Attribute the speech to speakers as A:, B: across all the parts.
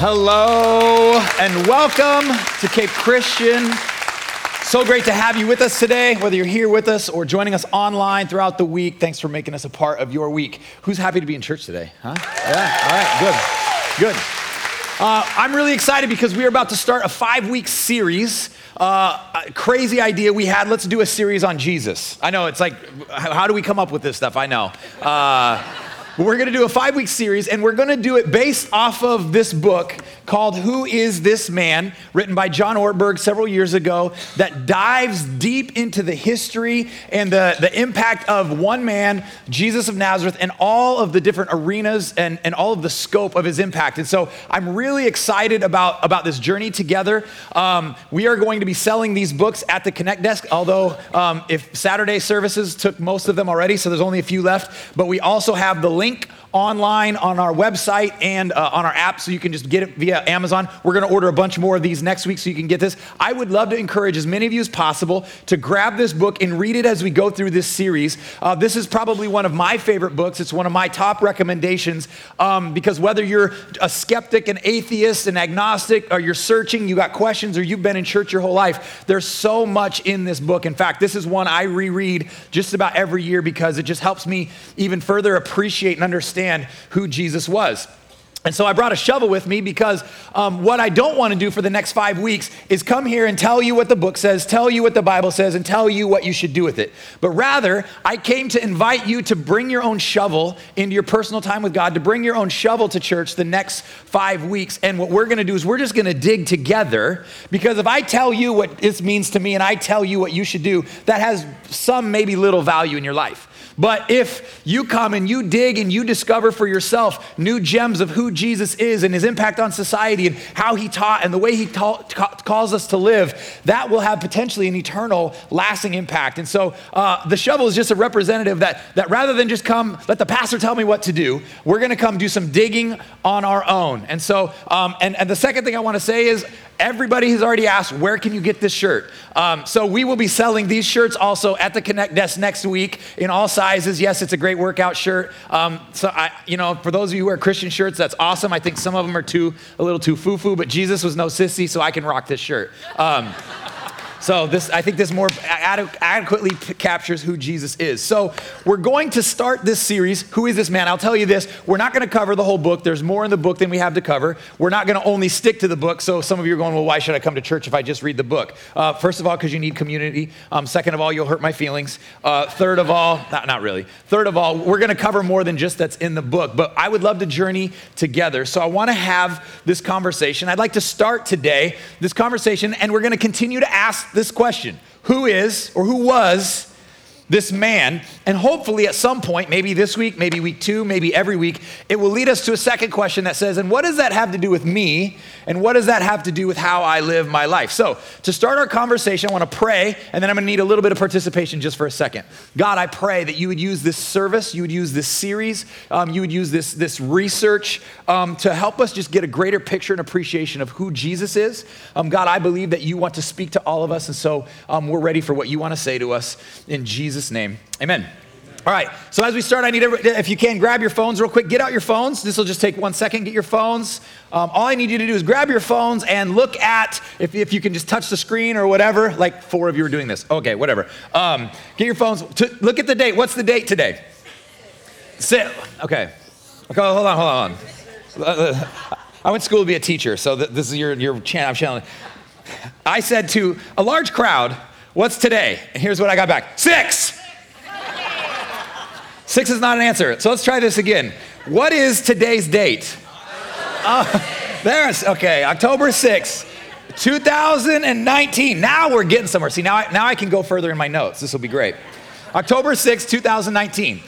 A: Hello and welcome to Cape Christian. So great to have you with us today, whether you're here with us or joining us online throughout the week. Thanks for making us a part of your week. Who's happy to be in church today? Huh? Yeah, all right, good, good. Uh, I'm really excited because we are about to start a five week series. Uh, crazy idea we had. Let's do a series on Jesus. I know it's like, how do we come up with this stuff? I know. Uh, we're going to do a five week series, and we're going to do it based off of this book called Who is This Man, written by John Ortberg several years ago, that dives deep into the history and the, the impact of one man, Jesus of Nazareth, and all of the different arenas and, and all of the scope of his impact. And so I'm really excited about, about this journey together. Um, we are going to be selling these books at the Connect Desk, although um, if Saturday services took most of them already, so there's only a few left. But we also have the link link online on our website and uh, on our app so you can just get it via Amazon. We're going to order a bunch more of these next week so you can get this. I would love to encourage as many of you as possible to grab this book and read it as we go through this series. Uh, this is probably one of my favorite books. It's one of my top recommendations um, because whether you're a skeptic, an atheist, an agnostic, or you're searching, you got questions, or you've been in church your whole life, there's so much in this book. In fact, this is one I reread just about every year because it just helps me even further appreciate and understand who Jesus was. And so I brought a shovel with me because um, what I don't want to do for the next five weeks is come here and tell you what the book says, tell you what the Bible says, and tell you what you should do with it. But rather, I came to invite you to bring your own shovel into your personal time with God, to bring your own shovel to church the next five weeks. And what we're going to do is we're just going to dig together because if I tell you what this means to me and I tell you what you should do, that has some maybe little value in your life. But if you come and you dig and you discover for yourself new gems of who Jesus is and his impact on society and how he taught and the way he calls us to live, that will have potentially an eternal, lasting impact. And so uh, the shovel is just a representative that, that rather than just come, let the pastor tell me what to do, we're going to come do some digging on our own. And so, um, and, and the second thing I want to say is, Everybody has already asked, where can you get this shirt? Um, so we will be selling these shirts also at the Connect Desk next week in all sizes. Yes, it's a great workout shirt. Um, so I, you know, for those of you who wear Christian shirts, that's awesome. I think some of them are too a little too foo-foo, but Jesus was no sissy, so I can rock this shirt. Um, so this, I think this more adequately captures who Jesus is. So we're going to start this series. Who is this man? I'll tell you this: we're not going to cover the whole book. There's more in the book than we have to cover. We're not going to only stick to the book. So some of you are going, well, why should I come to church if I just read the book? Uh, first of all, because you need community. Um, second of all, you'll hurt my feelings. Uh, third of all, not, not really. Third of all, we're going to cover more than just that's in the book. But I would love to journey together. So I want to have this conversation. I'd like to start today this conversation, and we're going to continue to ask this question. Who is or who was this man. And hopefully, at some point, maybe this week, maybe week two, maybe every week, it will lead us to a second question that says, and what does that have to do with me? And what does that have to do with how I live my life? So, to start our conversation, I want to pray, and then I'm going to need a little bit of participation just for a second. God, I pray that you would use this service, you would use this series, um, you would use this, this research um, to help us just get a greater picture and appreciation of who Jesus is. Um, God, I believe that you want to speak to all of us, and so um, we're ready for what you want to say to us in Jesus' Jesus' name, amen. All right, so as we start, I need, every, if you can, grab your phones real quick. Get out your phones. This will just take one second. Get your phones. Um, all I need you to do is grab your phones and look at, if, if you can just touch the screen or whatever, like four of you are doing this. Okay, whatever. Um, get your phones. To, look at the date. What's the date today? Sit. Okay. Okay, hold on, hold on. I went to school to be a teacher, so this is your, your chance. I'm channeling. I said to a large crowd, What's today? And here's what I got back six. Six is not an answer. So let's try this again. What is today's date? Uh, oh, there's, okay, October 6th, 2019. Now we're getting somewhere. See, now I, now I can go further in my notes. This will be great. October 6th, 2019.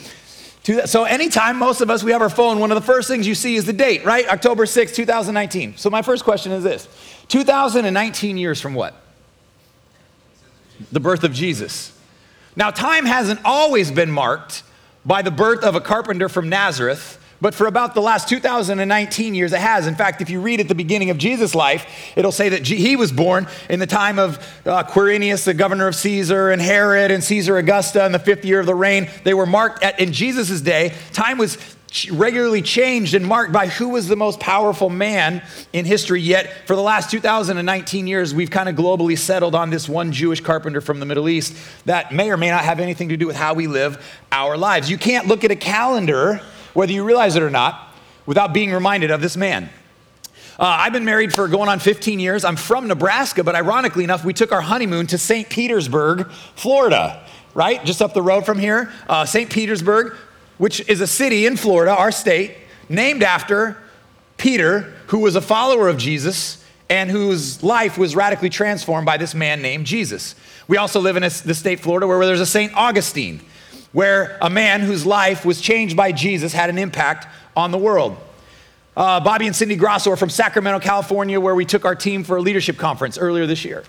A: So anytime most of us, we have our phone, one of the first things you see is the date, right? October 6th, 2019. So my first question is this 2019 years from what? The birth of Jesus. Now, time hasn't always been marked by the birth of a carpenter from Nazareth, but for about the last 2019 years, it has. In fact, if you read at the beginning of Jesus' life, it'll say that he was born in the time of uh, Quirinius, the governor of Caesar, and Herod and Caesar Augusta in the fifth year of the reign. They were marked at, in Jesus' day. Time was regularly changed and marked by who was the most powerful man in history. Yet, for the last 2019 years, we've kind of globally settled on this one Jewish carpenter from the Middle East that may or may not have anything to do with how we live our lives. You can't look at a calendar, whether you realize it or not, without being reminded of this man. Uh, I've been married for going on 15 years. I'm from Nebraska, but ironically enough, we took our honeymoon to St. Petersburg, Florida, right? Just up the road from here. Uh, St. Petersburg, which is a city in Florida, our state, named after Peter, who was a follower of Jesus and whose life was radically transformed by this man named Jesus. We also live in the state Florida where there's a St. Augustine, where a man whose life was changed by Jesus had an impact on the world. Uh, Bobby and Cindy Grosso are from Sacramento, California, where we took our team for a leadership conference earlier this year.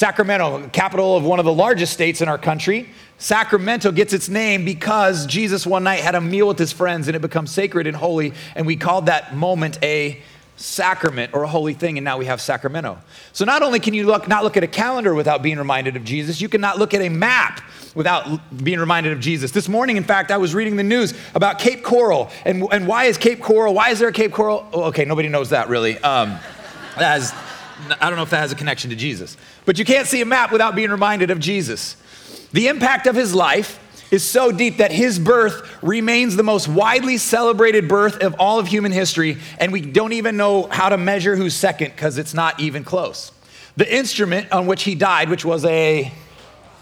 A: Sacramento, capital of one of the largest states in our country. Sacramento gets its name because Jesus one night had a meal with his friends and it becomes sacred and holy, and we called that moment a sacrament or a holy thing, and now we have Sacramento. So not only can you look, not look at a calendar without being reminded of Jesus, you cannot look at a map without being reminded of Jesus. This morning, in fact, I was reading the news about Cape Coral, and, and why is Cape Coral, why is there a Cape Coral? Oh, okay, nobody knows that really. Um, I don't know if that has a connection to Jesus. But you can't see a map without being reminded of Jesus. The impact of his life is so deep that his birth remains the most widely celebrated birth of all of human history, and we don't even know how to measure who's second because it's not even close. The instrument on which he died, which was a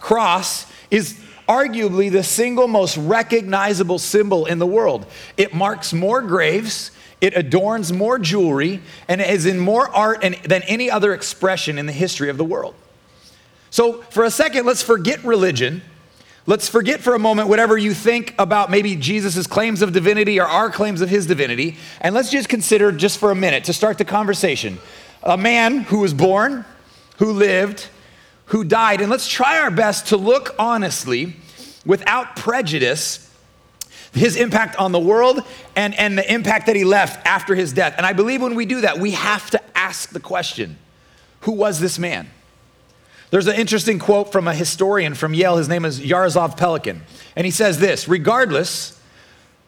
A: cross, is arguably the single most recognizable symbol in the world. It marks more graves, it adorns more jewelry, and is in more art than any other expression in the history of the world. So, for a second, let's forget religion. Let's forget for a moment whatever you think about maybe Jesus' claims of divinity or our claims of his divinity, and let's just consider, just for a minute, to start the conversation, a man who was born, who lived, who died, and let's try our best to look honestly, without prejudice, his impact on the world and, and the impact that he left after his death. And I believe when we do that, we have to ask the question who was this man? There's an interesting quote from a historian from Yale. His name is Yaroslav Pelikan. And he says this Regardless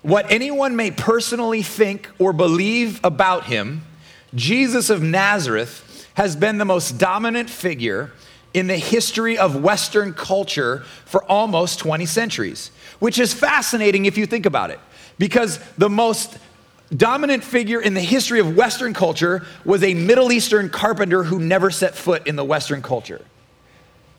A: what anyone may personally think or believe about him, Jesus of Nazareth has been the most dominant figure in the history of Western culture for almost 20 centuries, which is fascinating if you think about it, because the most dominant figure in the history of Western culture was a Middle Eastern carpenter who never set foot in the Western culture.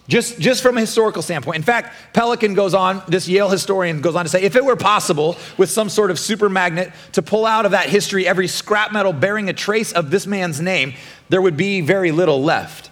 A: Just, just from a historical standpoint. In fact, Pelikan goes on, this Yale historian goes on to say if it were possible with some sort of super magnet to pull out of that history every scrap metal bearing a trace of this man's name, there would be very little left.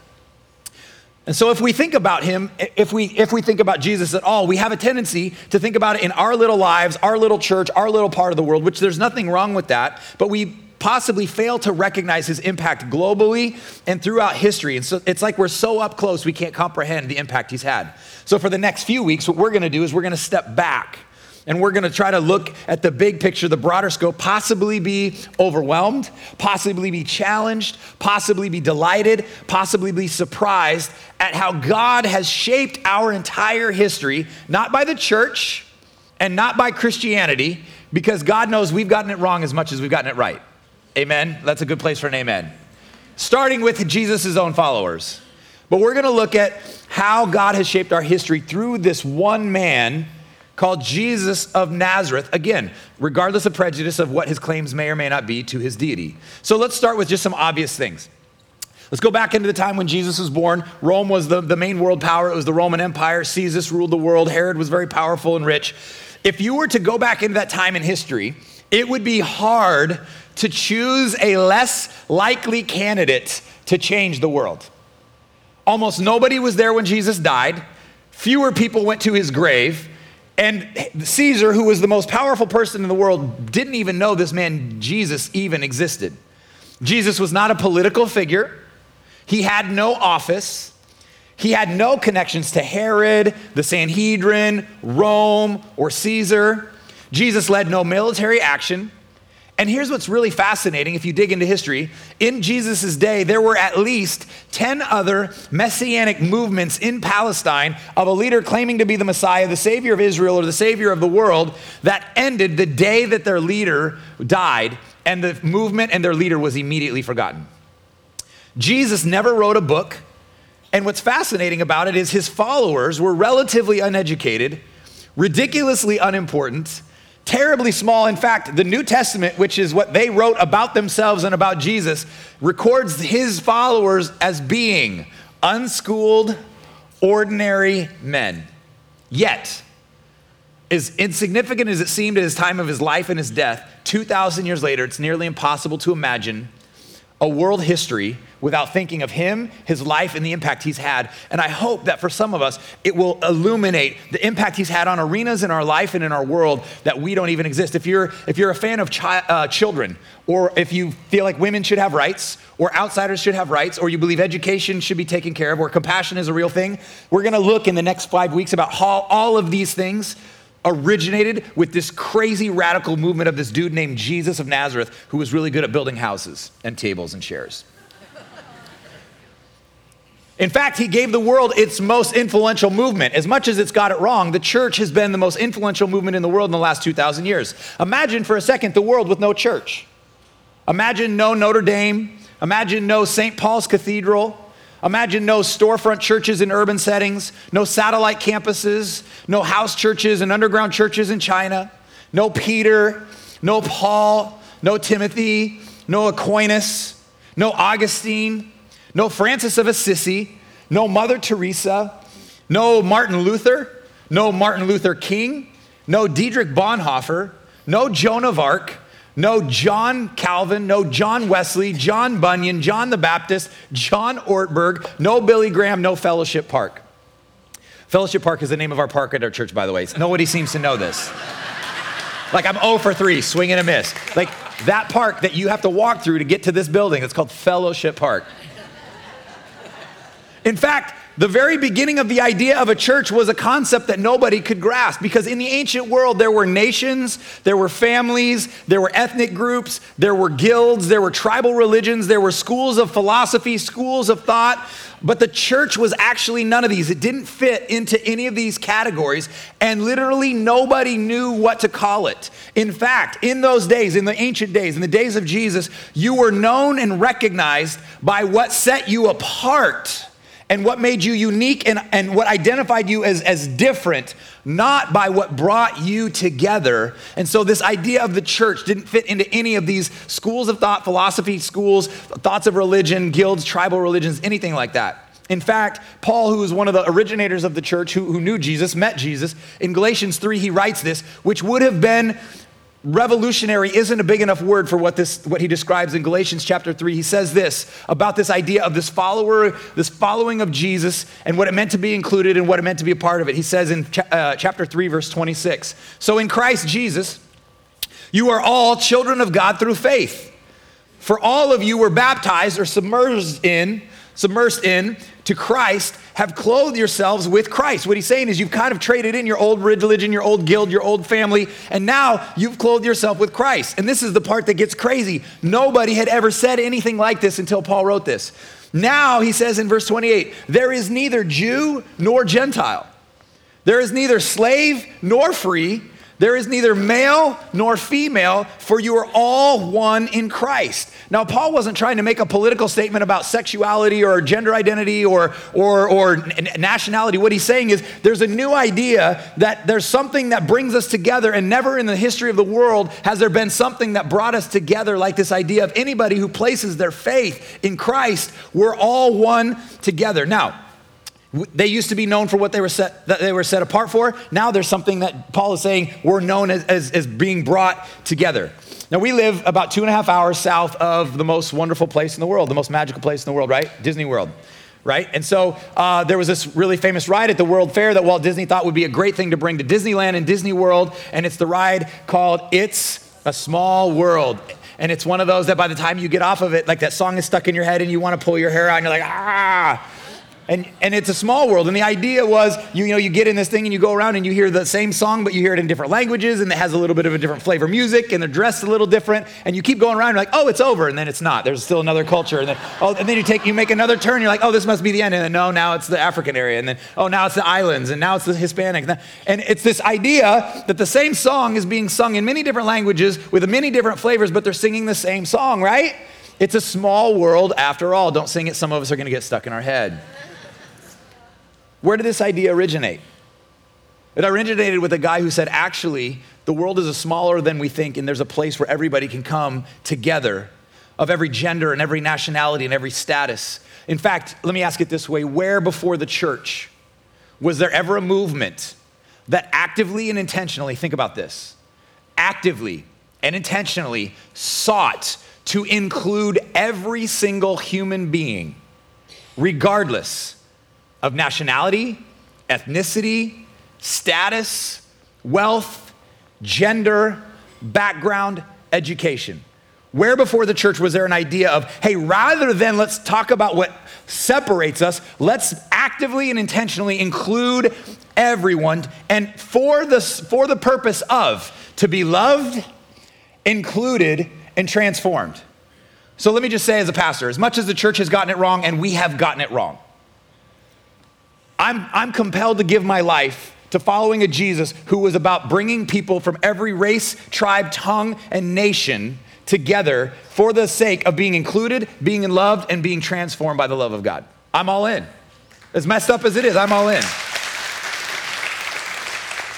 A: And so, if we think about him, if we, if we think about Jesus at all, we have a tendency to think about it in our little lives, our little church, our little part of the world, which there's nothing wrong with that. But we possibly fail to recognize his impact globally and throughout history. And so it's like we're so up close we can't comprehend the impact he's had. So for the next few weeks, what we're going to do is we're going to step back and we're going to try to look at the big picture, the broader scope, possibly be overwhelmed, possibly be challenged, possibly be delighted, possibly be surprised at how God has shaped our entire history, not by the church and not by Christianity, because God knows we've gotten it wrong as much as we've gotten it right. Amen? That's a good place for an amen. Starting with Jesus' own followers. But we're going to look at how God has shaped our history through this one man called Jesus of Nazareth. Again, regardless of prejudice of what his claims may or may not be to his deity. So let's start with just some obvious things. Let's go back into the time when Jesus was born. Rome was the, the main world power, it was the Roman Empire. Caesar ruled the world. Herod was very powerful and rich. If you were to go back into that time in history, it would be hard to choose a less likely candidate to change the world. Almost nobody was there when Jesus died, fewer people went to his grave. And Caesar, who was the most powerful person in the world, didn't even know this man Jesus even existed. Jesus was not a political figure. He had no office. He had no connections to Herod, the Sanhedrin, Rome, or Caesar. Jesus led no military action. And here's what's really fascinating if you dig into history. In Jesus' day, there were at least 10 other messianic movements in Palestine of a leader claiming to be the Messiah, the Savior of Israel, or the Savior of the world that ended the day that their leader died, and the movement and their leader was immediately forgotten. Jesus never wrote a book. And what's fascinating about it is his followers were relatively uneducated, ridiculously unimportant, terribly small. In fact, the New Testament, which is what they wrote about themselves and about Jesus, records his followers as being unschooled, ordinary men. Yet, as insignificant as it seemed at his time of his life and his death, 2,000 years later, it's nearly impossible to imagine a world history without thinking of him, his life, and the impact he's had. And I hope that for some of us, it will illuminate the impact he's had on arenas in our life and in our world that we don't even exist. If you're, if you're a fan of chi- uh, children, or if you feel like women should have rights, or outsiders should have rights, or you believe education should be taken care of, or compassion is a real thing, we're gonna look in the next five weeks about how all of these things originated with this crazy radical movement of this dude named Jesus of Nazareth who was really good at building houses and tables and chairs. In fact, he gave the world its most influential movement. As much as it's got it wrong, the church has been the most influential movement in the world in the last 2,000 years. Imagine for a second the world with no church. Imagine no Notre Dame. Imagine no St. Paul's Cathedral. Imagine no storefront churches in urban settings, no satellite campuses, no house churches and underground churches in China, no Peter, no Paul, no Timothy, no Aquinas, no Augustine, no Francis of Assisi, no Mother Teresa, no Martin Luther, no Martin Luther King, no Dietrich Bonhoeffer, no Joan of Arc, no John Calvin, no John Wesley, John Bunyan, John the Baptist, John Ortberg, no Billy Graham, no Fellowship Park. Fellowship Park is the name of our park at our church, by the way. Nobody seems to know this. Like I'm 0 for 3, swing and a miss. Like that park that you have to walk through to get to this building, it's called Fellowship Park. In fact, the very beginning of the idea of a church was a concept that nobody could grasp because in the ancient world there were nations, there were families, there were ethnic groups, there were guilds, there were tribal religions, there were schools of philosophy, schools of thought. But the church was actually none of these. It didn't fit into any of these categories, and literally nobody knew what to call it. In fact, in those days, in the ancient days, in the days of Jesus, you were known and recognized by what set you apart and what made you unique and, and what identified you as, as different, not by what brought you together. And so, this idea of the church didn't fit into any of these schools of thought, philosophy schools, thoughts of religion, guilds, tribal religions, anything like that. In fact, Paul, who was one of the originators of the church, who, who knew Jesus, met Jesus, in Galatians 3, he writes this, which would have been revolutionary isn't a big enough word for what this what he describes in Galatians chapter 3 he says this about this idea of this follower this following of Jesus and what it meant to be included and what it meant to be a part of it. He says in cha- uh, chapter 3 verse 26 so in Christ Jesus you are all children of God through faith. For all of you were baptized or submerged in submersed in to Christ have clothed yourselves with Christ. What he's saying is you've kind of traded in your old religion, your old guild, your old family, and now you've clothed yourself with Christ. And this is the part that gets crazy. Nobody had ever said anything like this until Paul wrote this. Now, he says in verse 28, there is neither Jew nor Gentile. There is neither slave nor free. There is neither male nor female, for you are all one in Christ. Now, Paul wasn't trying to make a political statement about sexuality or gender identity or, or, or nationality. What he's saying is there's a new idea that there's something that brings us together, and never in the history of the world has there been something that brought us together like this idea of anybody who places their faith in Christ, we're all one together. Now, they used to be known for what they were set, that they were set apart for. Now there's something that Paul is saying we're known as, as, as being brought together. Now we live about two and a half hours south of the most wonderful place in the world, the most magical place in the world, right? Disney World right? And so uh, there was this really famous ride at the World Fair that Walt Disney thought would be a great thing to bring to Disneyland and Disney World, and it's the ride called It's a Small World. And it's one of those that by the time you get off of it, like that song is stuck in your head and you want to pull your hair out and you're like, ah. And, and it's a small world. And the idea was, you, you know, you get in this thing and you go around and you hear the same song, but you hear it in different languages and it has a little bit of a different flavor music and they're dressed a little different. And you keep going around, you're like, oh, it's over. And then it's not. There's still another culture. And then, oh, and then you take, you make another turn. You're like, oh, this must be the end. And then, no, now it's the African area. And then, oh, now it's the islands. And now it's the Hispanic. And it's this idea that the same song is being sung in many different languages with many different flavors, but they're singing the same song, right? It's a small world after all. Don't sing it. Some of us are going to get stuck in our head. Where did this idea originate? It originated with a guy who said, actually, the world is smaller than we think, and there's a place where everybody can come together of every gender and every nationality and every status. In fact, let me ask it this way where before the church was there ever a movement that actively and intentionally, think about this, actively and intentionally sought to include every single human being, regardless of nationality, ethnicity, status, wealth, gender, background, education. Where before the church was there an idea of, hey, rather than let's talk about what separates us, let's actively and intentionally include everyone and for the, for the purpose of to be loved, included, and transformed. So let me just say, as a pastor, as much as the church has gotten it wrong and we have gotten it wrong, I'm, I'm compelled to give my life to following a Jesus who was about bringing people from every race, tribe, tongue, and nation together for the sake of being included, being loved, and being transformed by the love of God. I'm all in. As messed up as it is, I'm all in.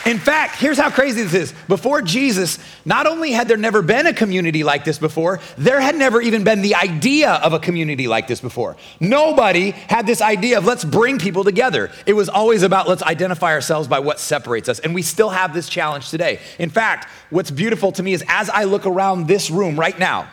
A: In fact, here's how crazy this is. Before Jesus, not only had there never been a community like this before, there had never even been the idea of a community like this before. Nobody had this idea of let's bring people together. It was always about let's identify ourselves by what separates us. And we still have this challenge today. In fact, what's beautiful to me is as I look around this room right now,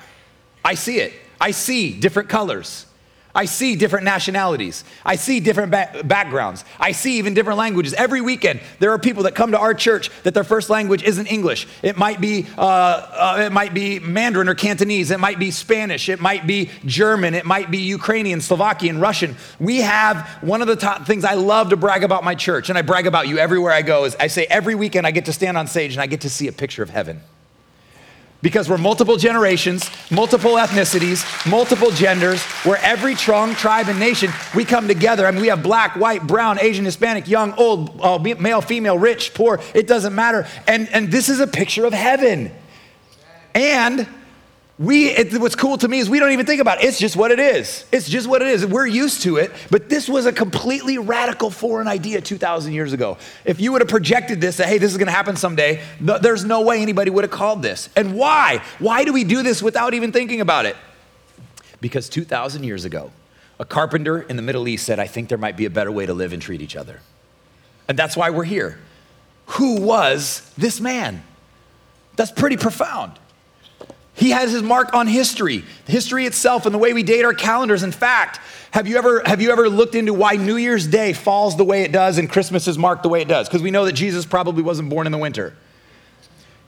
A: I see it. I see different colors. I see different nationalities. I see different ba- backgrounds. I see even different languages. Every weekend, there are people that come to our church that their first language isn't English. It might be, uh, uh, it might be Mandarin or Cantonese. It might be Spanish. It might be German. It might be Ukrainian, Slovakian, Russian. We have one of the top things I love to brag about my church, and I brag about you everywhere I go, is I say every weekend I get to stand on stage and I get to see a picture of heaven because we're multiple generations, multiple ethnicities, multiple genders, where every tongue, tribe, and nation, we come together. I mean, we have black, white, brown, Asian, Hispanic, young, old, uh, male, female, rich, poor, it doesn't matter. And, and this is a picture of heaven. And we, it, what's cool to me is we don't even think about it. It's just what it is. It's just what it is. We're used to it, but this was a completely radical foreign idea 2,000 years ago. If you would have projected this, that, hey, this is going to happen someday, th- there's no way anybody would have called this. And why? Why do we do this without even thinking about it? Because 2,000 years ago, a carpenter in the Middle East said, I think there might be a better way to live and treat each other. And that's why we're here. Who was this man? That's pretty profound. He has his mark on history, history itself, and the way we date our calendars. In fact, have you ever, have you ever looked into why New Year's Day falls the way it does and Christmas is marked the way it does? Because we know that Jesus probably wasn't born in the winter.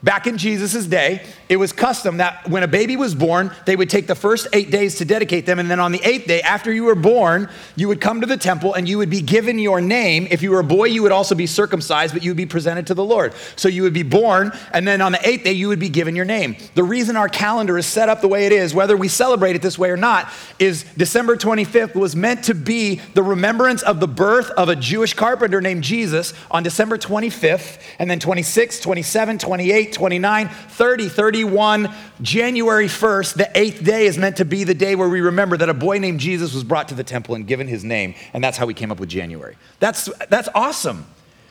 A: Back in Jesus' day, it was custom that when a baby was born, they would take the first eight days to dedicate them. And then on the eighth day, after you were born, you would come to the temple and you would be given your name. If you were a boy, you would also be circumcised, but you would be presented to the Lord. So you would be born, and then on the eighth day, you would be given your name. The reason our calendar is set up the way it is, whether we celebrate it this way or not, is December 25th was meant to be the remembrance of the birth of a Jewish carpenter named Jesus on December 25th, and then 26, 27, 28, 29, 30, 31, January 1st, the eighth day is meant to be the day where we remember that a boy named Jesus was brought to the temple and given his name. And that's how we came up with January. That's, that's awesome.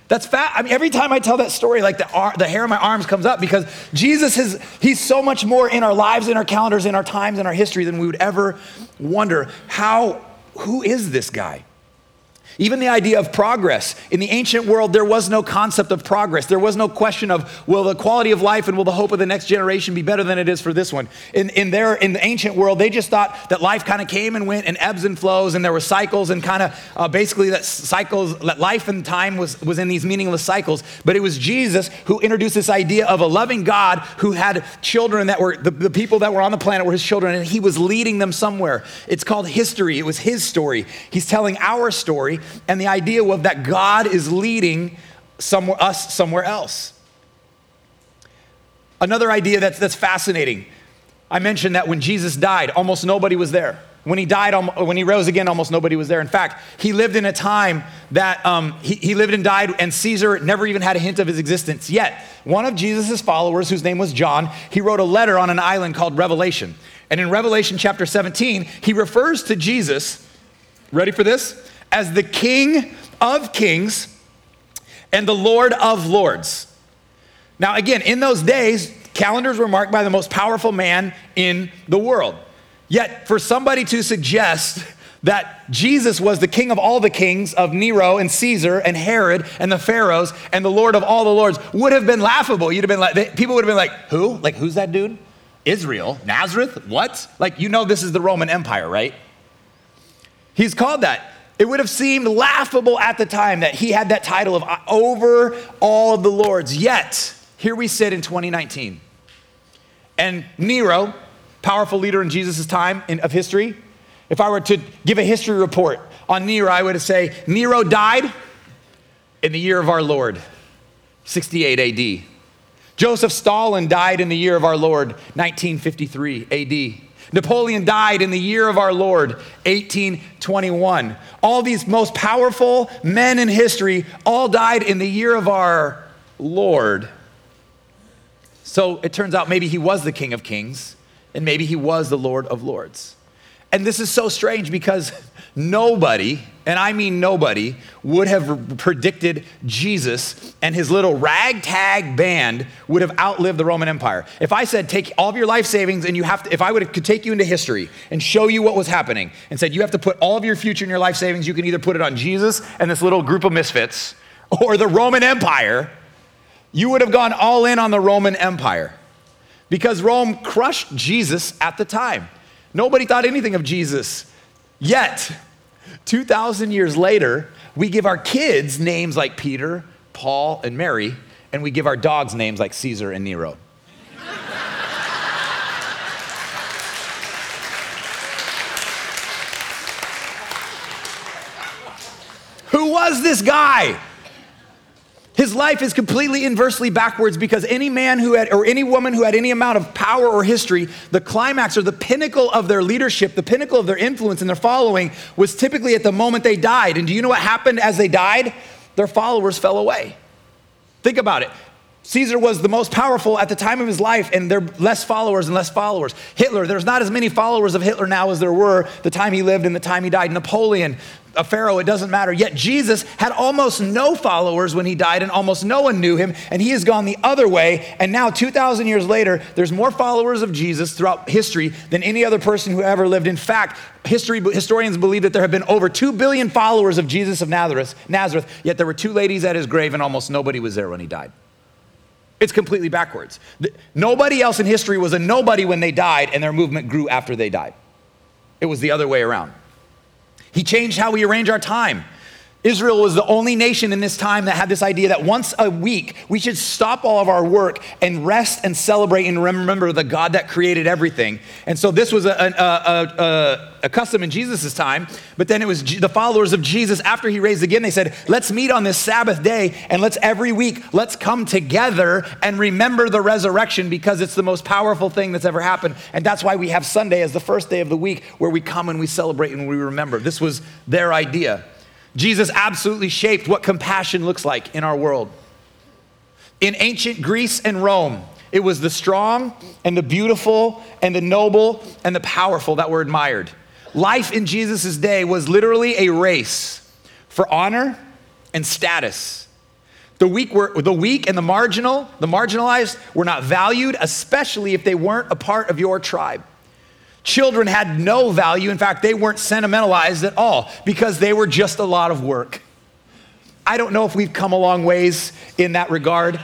A: That's fat. I mean, every time I tell that story, like the, the hair on my arms comes up because Jesus is, he's so much more in our lives, in our calendars, in our times, in our history than we would ever wonder. How, who is this guy? Even the idea of progress. In the ancient world, there was no concept of progress. There was no question of, will the quality of life and will the hope of the next generation be better than it is for this one? In, in, their, in the ancient world, they just thought that life kind of came and went and ebbs and flows, and there were cycles, and kind of uh, basically that cycles, that life and time was, was in these meaningless cycles. But it was Jesus who introduced this idea of a loving God who had children that were, the, the people that were on the planet were his children, and he was leading them somewhere. It's called history. It was his story. He's telling our story and the idea was that God is leading somewhere, us somewhere else. Another idea that's, that's fascinating. I mentioned that when Jesus died, almost nobody was there. When he died, when he rose again, almost nobody was there. In fact, he lived in a time that um, he, he lived and died, and Caesar never even had a hint of his existence. Yet, one of Jesus' followers, whose name was John, he wrote a letter on an island called Revelation. And in Revelation chapter 17, he refers to Jesus, ready for this? As the King of kings and the Lord of lords. Now, again, in those days, calendars were marked by the most powerful man in the world. Yet, for somebody to suggest that Jesus was the king of all the kings of Nero and Caesar and Herod and the pharaohs and the Lord of all the lords would have been laughable. You'd have been like, people would have been like, who? Like, who's that dude? Israel? Nazareth? What? Like, you know, this is the Roman Empire, right? He's called that. It would have seemed laughable at the time that he had that title of over all of the lords. Yet, here we sit in 2019. And Nero, powerful leader in Jesus' time in, of history, if I were to give a history report on Nero, I would say Nero died in the year of our Lord, 68 AD. Joseph Stalin died in the year of our Lord, 1953 AD. Napoleon died in the year of our Lord, 1821. All these most powerful men in history all died in the year of our Lord. So it turns out maybe he was the King of Kings, and maybe he was the Lord of Lords. And this is so strange because nobody, and I mean nobody, would have predicted Jesus and his little ragtag band would have outlived the Roman Empire. If I said, take all of your life savings and you have to, if I would could take you into history and show you what was happening and said, you have to put all of your future in your life savings, you can either put it on Jesus and this little group of misfits or the Roman Empire, you would have gone all in on the Roman Empire because Rome crushed Jesus at the time. Nobody thought anything of Jesus. Yet, 2,000 years later, we give our kids names like Peter, Paul, and Mary, and we give our dogs names like Caesar and Nero. Who was this guy? His life is completely inversely backwards because any man who had, or any woman who had any amount of power or history, the climax or the pinnacle of their leadership, the pinnacle of their influence and their following was typically at the moment they died. And do you know what happened as they died? Their followers fell away. Think about it. Caesar was the most powerful at the time of his life, and there are less followers and less followers. Hitler, there's not as many followers of Hitler now as there were the time he lived and the time he died. Napoleon, a pharaoh, it doesn't matter. Yet Jesus had almost no followers when he died, and almost no one knew him, and he has gone the other way. And now, 2,000 years later, there's more followers of Jesus throughout history than any other person who ever lived. In fact, history, historians believe that there have been over 2 billion followers of Jesus of Nazareth, Nazareth, yet there were two ladies at his grave, and almost nobody was there when he died. It's completely backwards. Nobody else in history was a nobody when they died, and their movement grew after they died. It was the other way around. He changed how we arrange our time. Israel was the only nation in this time that had this idea that once a week we should stop all of our work and rest and celebrate and remember the God that created everything. And so this was a, a, a, a custom in Jesus' time, but then it was the followers of Jesus after he raised again. They said, let's meet on this Sabbath day and let's every week, let's come together and remember the resurrection because it's the most powerful thing that's ever happened. And that's why we have Sunday as the first day of the week where we come and we celebrate and we remember. This was their idea. Jesus absolutely shaped what compassion looks like in our world. In ancient Greece and Rome, it was the strong and the beautiful and the noble and the powerful that were admired. Life in Jesus' day was literally a race for honor and status. The weak, were, the weak and the marginal, the marginalized, were not valued, especially if they weren't a part of your tribe. Children had no value. In fact, they weren't sentimentalized at all because they were just a lot of work. I don't know if we've come a long ways in that regard.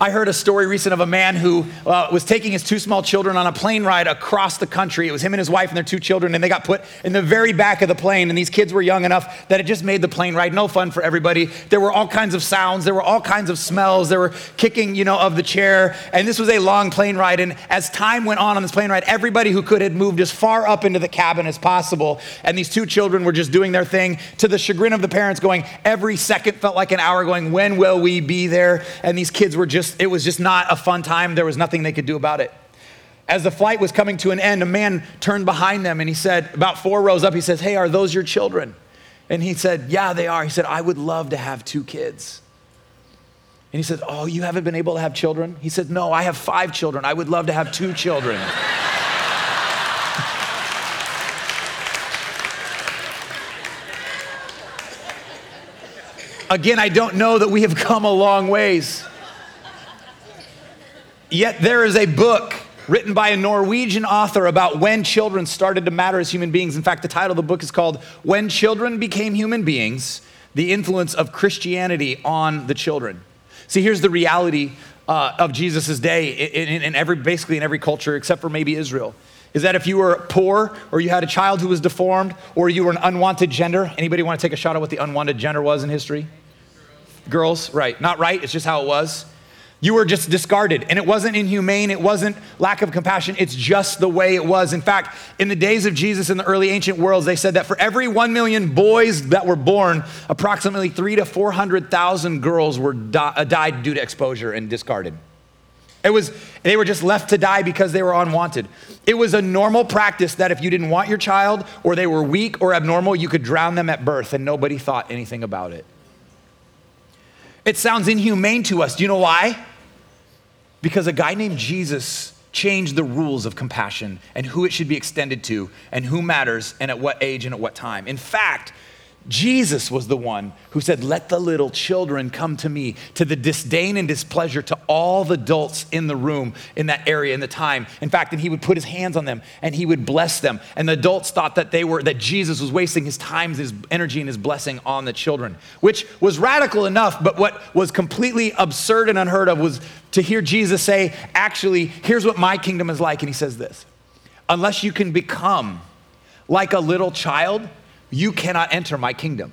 A: I heard a story recent of a man who uh, was taking his two small children on a plane ride across the country. It was him and his wife and their two children, and they got put in the very back of the plane. And these kids were young enough that it just made the plane ride no fun for everybody. There were all kinds of sounds, there were all kinds of smells, there were kicking, you know, of the chair. And this was a long plane ride. And as time went on on this plane ride, everybody who could had moved as far up into the cabin as possible. And these two children were just doing their thing to the chagrin of the parents, going every second felt like an hour, going, When will we be there? And these kids were just just, it was just not a fun time. There was nothing they could do about it. As the flight was coming to an end, a man turned behind them and he said, about four rows up, he says, Hey, are those your children? And he said, Yeah, they are. He said, I would love to have two kids. And he said, Oh, you haven't been able to have children? He said, No, I have five children. I would love to have two children. Again, I don't know that we have come a long ways. Yet there is a book written by a Norwegian author about when children started to matter as human beings. In fact, the title of the book is called When Children Became Human Beings The Influence of Christianity on the Children. See, here's the reality uh, of Jesus' day in, in, in every, basically in every culture except for maybe Israel is that if you were poor or you had a child who was deformed or you were an unwanted gender anybody want to take a shot at what the unwanted gender was in history girls right not right it's just how it was you were just discarded. And it wasn't inhumane, it wasn't lack of compassion, it's just the way it was. In fact, in the days of Jesus in the early ancient worlds, they said that for every 1 million boys that were born, approximately 3 to 400,000 girls were di- uh, died due to exposure and discarded. It was they were just left to die because they were unwanted. It was a normal practice that if you didn't want your child or they were weak or abnormal, you could drown them at birth and nobody thought anything about it. It sounds inhumane to us. Do you know why? Because a guy named Jesus changed the rules of compassion and who it should be extended to and who matters and at what age and at what time. In fact, Jesus was the one who said, Let the little children come to me, to the disdain and displeasure to all the adults in the room, in that area, in the time. In fact, and he would put his hands on them and he would bless them. And the adults thought that they were, that Jesus was wasting his time, his energy, and his blessing on the children, which was radical enough. But what was completely absurd and unheard of was to hear Jesus say, Actually, here's what my kingdom is like. And he says this Unless you can become like a little child, you cannot enter my kingdom.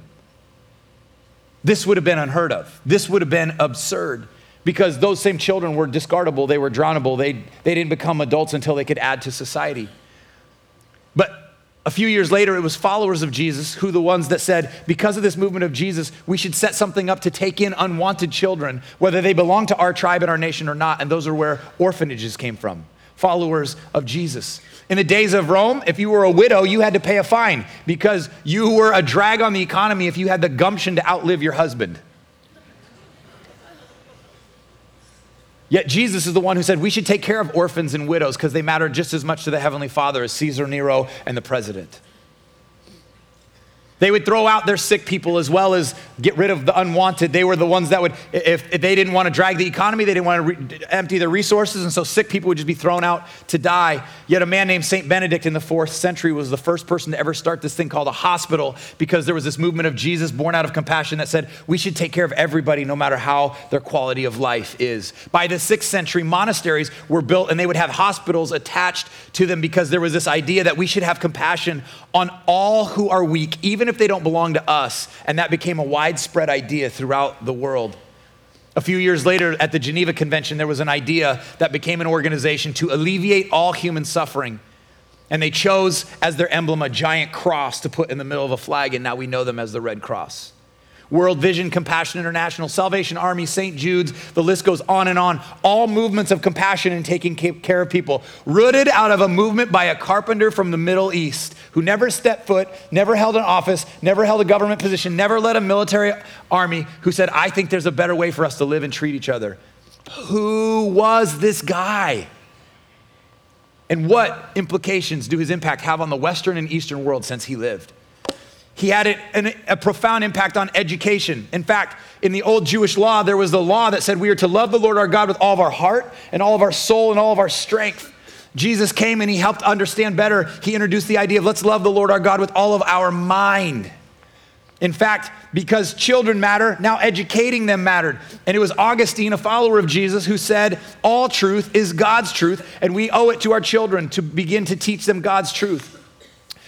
A: This would have been unheard of. This would have been absurd because those same children were discardable, they were drownable, they, they didn't become adults until they could add to society. But a few years later, it was followers of Jesus who the ones that said, because of this movement of Jesus, we should set something up to take in unwanted children, whether they belong to our tribe and our nation or not. And those are where orphanages came from, followers of Jesus. In the days of Rome, if you were a widow, you had to pay a fine because you were a drag on the economy if you had the gumption to outlive your husband. Yet Jesus is the one who said we should take care of orphans and widows because they matter just as much to the Heavenly Father as Caesar Nero and the president. They would throw out their sick people as well as get rid of the unwanted. They were the ones that would, if, if they didn't want to drag the economy, they didn't want to re- empty their resources, and so sick people would just be thrown out to die. Yet a man named St. Benedict in the fourth century was the first person to ever start this thing called a hospital because there was this movement of Jesus born out of compassion that said we should take care of everybody no matter how their quality of life is. By the sixth century, monasteries were built and they would have hospitals attached to them because there was this idea that we should have compassion on all who are weak, even if they don't belong to us. And that became a widespread idea throughout the world. A few years later, at the Geneva Convention, there was an idea that became an organization to alleviate all human suffering. And they chose as their emblem a giant cross to put in the middle of a flag, and now we know them as the Red Cross. World Vision, Compassion International, Salvation Army, St. Jude's, the list goes on and on. All movements of compassion and taking care of people, rooted out of a movement by a carpenter from the Middle East who never stepped foot, never held an office, never held a government position, never led a military army, who said, I think there's a better way for us to live and treat each other. Who was this guy? And what implications do his impact have on the Western and Eastern world since he lived? He had a, a, profound impact on education. In fact, in the old Jewish law, there was the law that said we are to love the Lord our God with all of our heart and all of our soul and all of our strength. Jesus came and he helped understand better. He introduced the idea of let's love the Lord our God with all of our mind. In fact, because children matter, now educating them mattered. And it was Augustine, a follower of Jesus, who said, All truth is God's truth, and we owe it to our children to begin to teach them God's truth.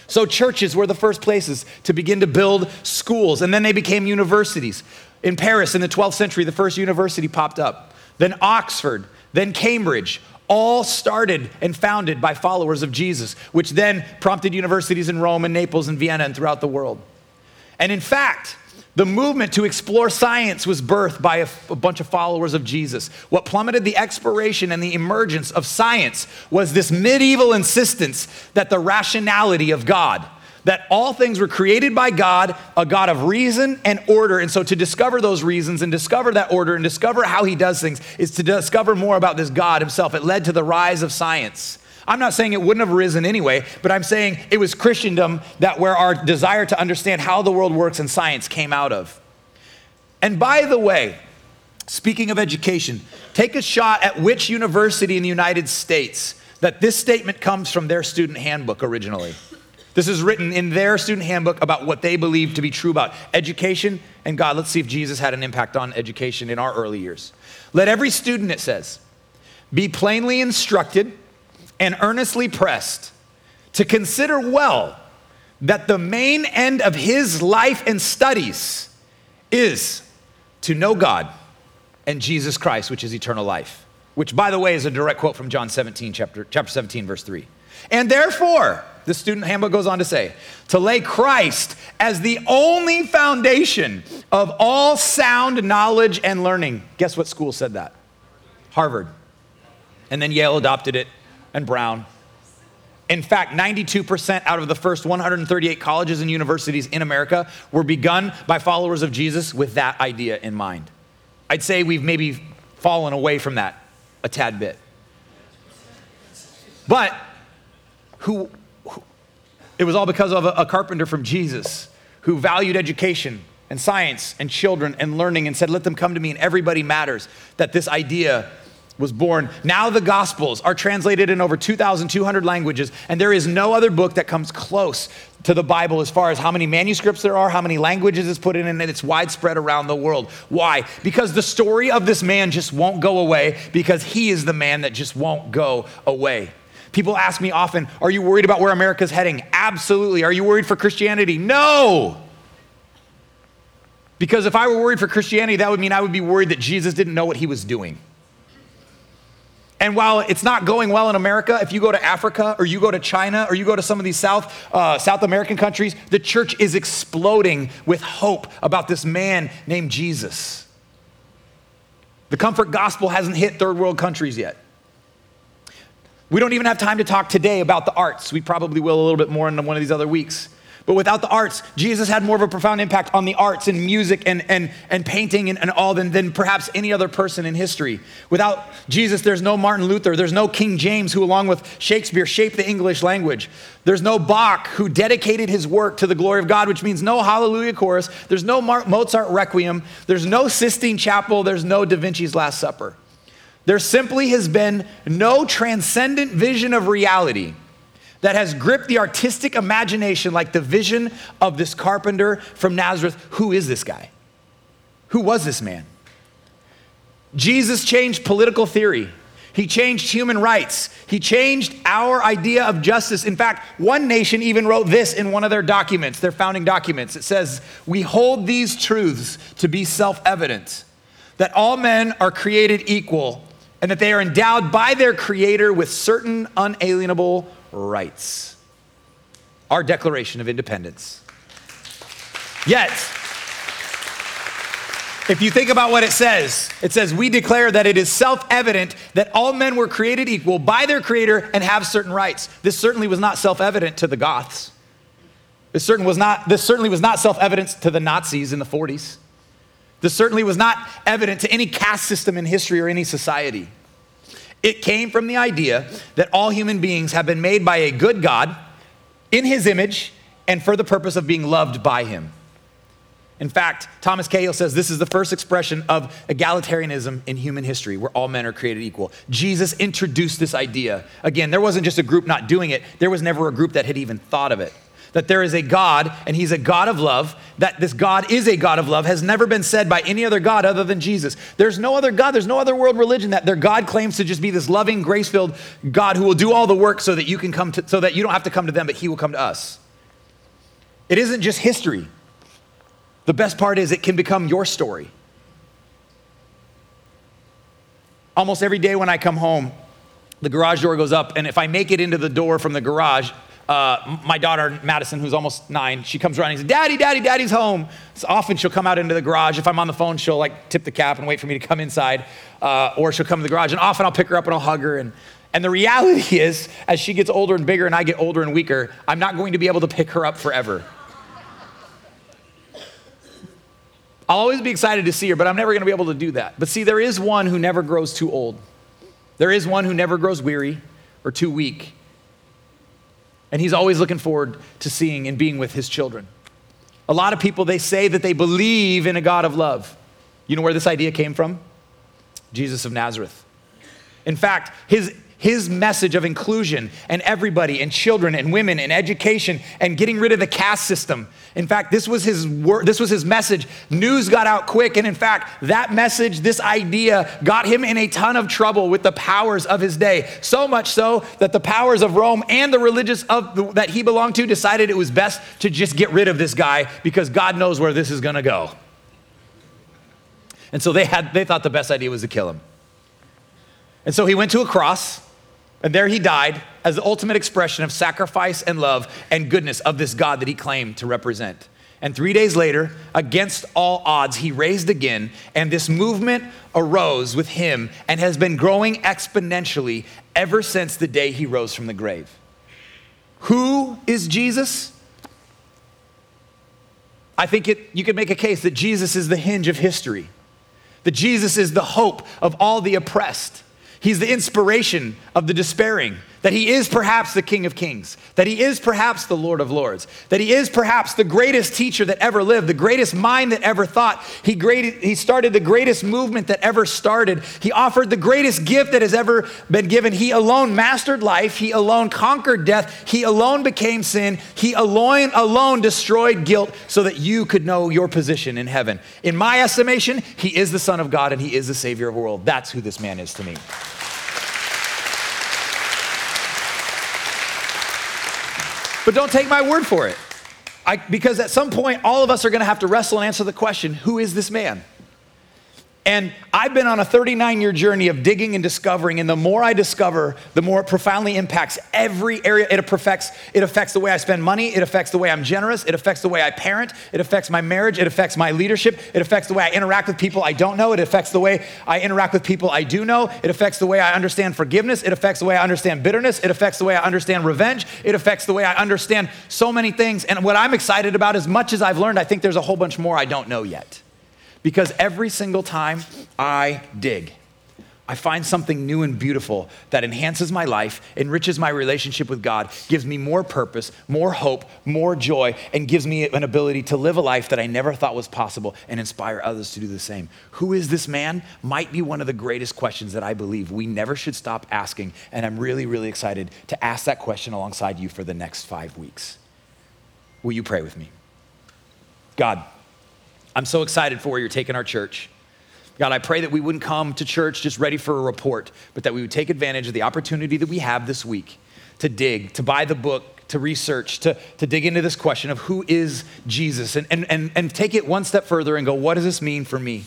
A: So, churches were the first places to begin to build schools, and then they became universities. In Paris in the 12th century, the first university popped up. Then Oxford, then Cambridge, all started and founded by followers of Jesus, which then prompted universities in Rome and Naples and Vienna and throughout the world. And in fact, the movement to explore science was birthed by a, bunch of followers of Jesus. What plummeted the exploration and the emergence of science was this medieval insistence that the rationality of God, that all things were created by God, a God of reason and order. And so to discover those reasons and discover that order and discover how he does things is to discover more about this God himself. It led to the rise of science. I'm not saying it wouldn't have risen anyway, but I'm saying it was Christendom that where our desire to understand how the world works and science came out of. And by the way, speaking of education, take a shot at which university in the United States that this statement comes from their student handbook originally. This is written in their student handbook about what they believe to be true about education and God. Let's see if Jesus had an impact on education in our early years. Let every student, it says, be plainly instructed and earnestly pressed to consider well that the main end of his life and studies is to know God and Jesus Christ, which is eternal life. Which, by the way, is a direct quote from John 17, chapter, chapter 17, verse 3. And therefore, the student handbook goes on to say, to lay Christ as the only foundation of all sound knowledge and learning. Guess what school said that? Harvard. And then Yale adopted it and Brown. In fact, 92% out of the first 138 colleges and universities in America were begun by followers of Jesus with that idea in mind. I'd say we've maybe fallen away from that a tad bit. But who, who it was all because of a, a carpenter from Jesus who valued education and science and children and learning and said, Let them come to me and everybody matters. That this idea was born. Now the Gospels are translated in over 2,200 languages, and there is no other book that comes close to the Bible as far as how many manuscripts there are, how many languages it's put in, and it's widespread around the world. Why? Because the story of this man just won't go away, because he is the man that just won't go away. People ask me often, Are you worried about where America's heading? Absolutely. Are you worried for Christianity? No. Because if I were worried for Christianity, that would mean I would be worried that Jesus didn't know what he was doing. And while it's not going well in America, if you go to Africa or you go to China or you go to some of these South, uh, South American countries, the church is exploding with hope about this man named Jesus. The comfort gospel hasn't hit third world countries yet. We don't even have time to talk today about the arts. We probably will a little bit more in one of these other weeks. But without the arts, Jesus had more of a profound impact on the arts and music and, and, and painting and, and all than, than perhaps any other person in history. Without Jesus, there's no Martin Luther. There's no King James, who, along with Shakespeare, shaped the English language. There's no Bach, who dedicated his work to the glory of God, which means no Hallelujah chorus. There's no Mozart Requiem. There's no Sistine Chapel. There's no Da Vinci's Last Supper. There simply has been no transcendent vision of reality that has gripped the artistic imagination like the vision of this carpenter from Nazareth. Who is this guy? Who was this man? Jesus changed political theory. He changed human rights. He changed our idea of justice. In fact, one nation even wrote this in one of their documents, their founding documents. It says, We hold these truths to be self evident that all men are created equal and that they are endowed by their Creator with certain unalienable rights. Our Declaration of Independence. Yet, if you think about what it says, it says, We declare that it is self evident that all men were created equal by their Creator and have certain rights. This certainly was not self evident to the Goths. This, certain was not, this certainly was not self evident to the Nazis in the 40s. This certainly was not evident to any caste system in history or any society. It came from the idea that all human beings have been made by a good God in his image and for the purpose of being loved by him. In fact, Thomas Cahill says this is the first expression of egalitarianism in human history, where all men are created equal. Jesus introduced this idea. Again, there wasn't just a group not doing it, there was never a group that had even thought of it. That there is a God, and He's a God of love, that this God is a God of love, has never been said by any other God other than Jesus. There's no other God, there's no other world religion that their God claims to just be this loving, grace filled God who will do all the work so that you can come to, so that you don't have to come to them, but He will come to us. It isn't just history. The best part is it can become your story. Almost every day when I come home, the garage door goes up, and if I make it into the door from the garage, uh, my daughter Madison, who's almost nine, she comes running and says, "Daddy, Daddy, Daddy's home." So often she'll come out into the garage. If I'm on the phone, she'll like tip the cap and wait for me to come inside, uh, or she'll come to the garage. And often I'll pick her up and I'll hug her. And and the reality is, as she gets older and bigger, and I get older and weaker, I'm not going to be able to pick her up forever. I'll always be excited to see her, but I'm never going to be able to do that. But see, there is one who never grows too old. There is one who never grows weary or too weak. And he's always looking forward to seeing and being with his children. A lot of people, they say that they believe in a God of love. You know where this idea came from? Jesus of Nazareth. In fact, his his message of inclusion and everybody and children and women and education and getting rid of the caste system. In fact, this was his word, this was his message. News got out quick and in fact, that message, this idea got him in a ton of trouble with the powers of his day. So much so that the powers of Rome and the religious of the, that he belonged to decided it was best to just get rid of this guy because God knows where this is going to go. And so they had they thought the best idea was to kill him. And so he went to a cross and there he died as the ultimate expression of sacrifice and love and goodness of this God that he claimed to represent. And three days later, against all odds, he raised again, and this movement arose with him and has been growing exponentially ever since the day he rose from the grave. Who is Jesus? I think it, you could make a case that Jesus is the hinge of history, that Jesus is the hope of all the oppressed He's the inspiration of the despairing, that he is perhaps the King of Kings, that he is perhaps the Lord of Lords, that he is perhaps the greatest teacher that ever lived, the greatest mind that ever thought. He, great, he started the greatest movement that ever started. He offered the greatest gift that has ever been given. He alone mastered life. He alone conquered death. He alone became sin. He alone, alone destroyed guilt so that you could know your position in heaven. In my estimation, he is the Son of God and he is the Savior of the world. That's who this man is to me. But don't take my word for it. I, because at some point, all of us are going to have to wrestle and answer the question who is this man? And I've been on a 39 year journey of digging and discovering, and the more I discover, the more it profoundly impacts every area. It affects, it affects the way I spend money, it affects the way I'm generous, it affects the way I parent, it affects my marriage, it affects my leadership, it affects the way I interact with people I don't know, it affects the way I interact with people I do know, it affects the way I understand forgiveness, it affects the way I understand bitterness, it affects the way I understand revenge, it affects the way I understand so many things. And what I'm excited about, as much as I've learned, I think there's a whole bunch more I don't know yet. Because every single time I dig, I find something new and beautiful that enhances my life, enriches my relationship with God, gives me more purpose, more hope, more joy, and gives me an ability to live a life that I never thought was possible and inspire others to do the same. Who is this man? Might be one of the greatest questions that I believe we never should stop asking. And I'm really, really excited to ask that question alongside you for the next five weeks. Will you pray with me? God, I'm so excited for where you're taking our church. God, I pray that we wouldn't come to church just ready for a report, but that we would take advantage of the opportunity that we have this week to dig, to buy the book, to research, to, to dig into this question of who is Jesus, and, and, and, and take it one step further and go, what does this mean for me?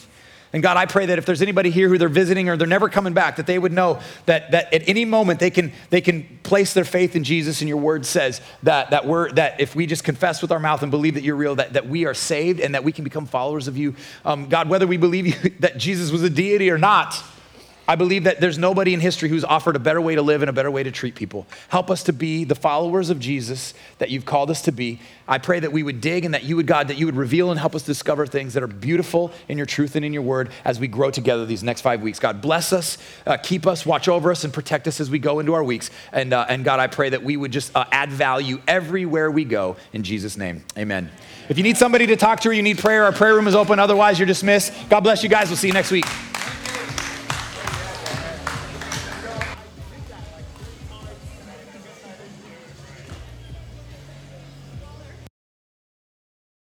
A: And God, I pray that if there's anybody here who they're visiting or they're never coming back, that they would know that, that at any moment they can, they can place their faith in Jesus. And your word says that, that, we're, that if we just confess with our mouth and believe that you're real, that, that we are saved and that we can become followers of you. Um, God, whether we believe you, that Jesus was a deity or not, I believe that there's nobody in history who's offered a better way to live and a better way to treat people. Help us to be the followers of Jesus that you've called us to be. I pray that we would dig and that you would, God, that you would reveal and help us discover things that are beautiful in your truth and in your word as we grow together these next five weeks. God, bless us, uh, keep us, watch over us, and protect us as we go into our weeks. And, uh, and God, I pray that we would just uh, add value everywhere we go. In Jesus' name, amen. If you need somebody to talk to or you need prayer, our prayer room is open. Otherwise, you're dismissed. God bless you guys. We'll see you next week.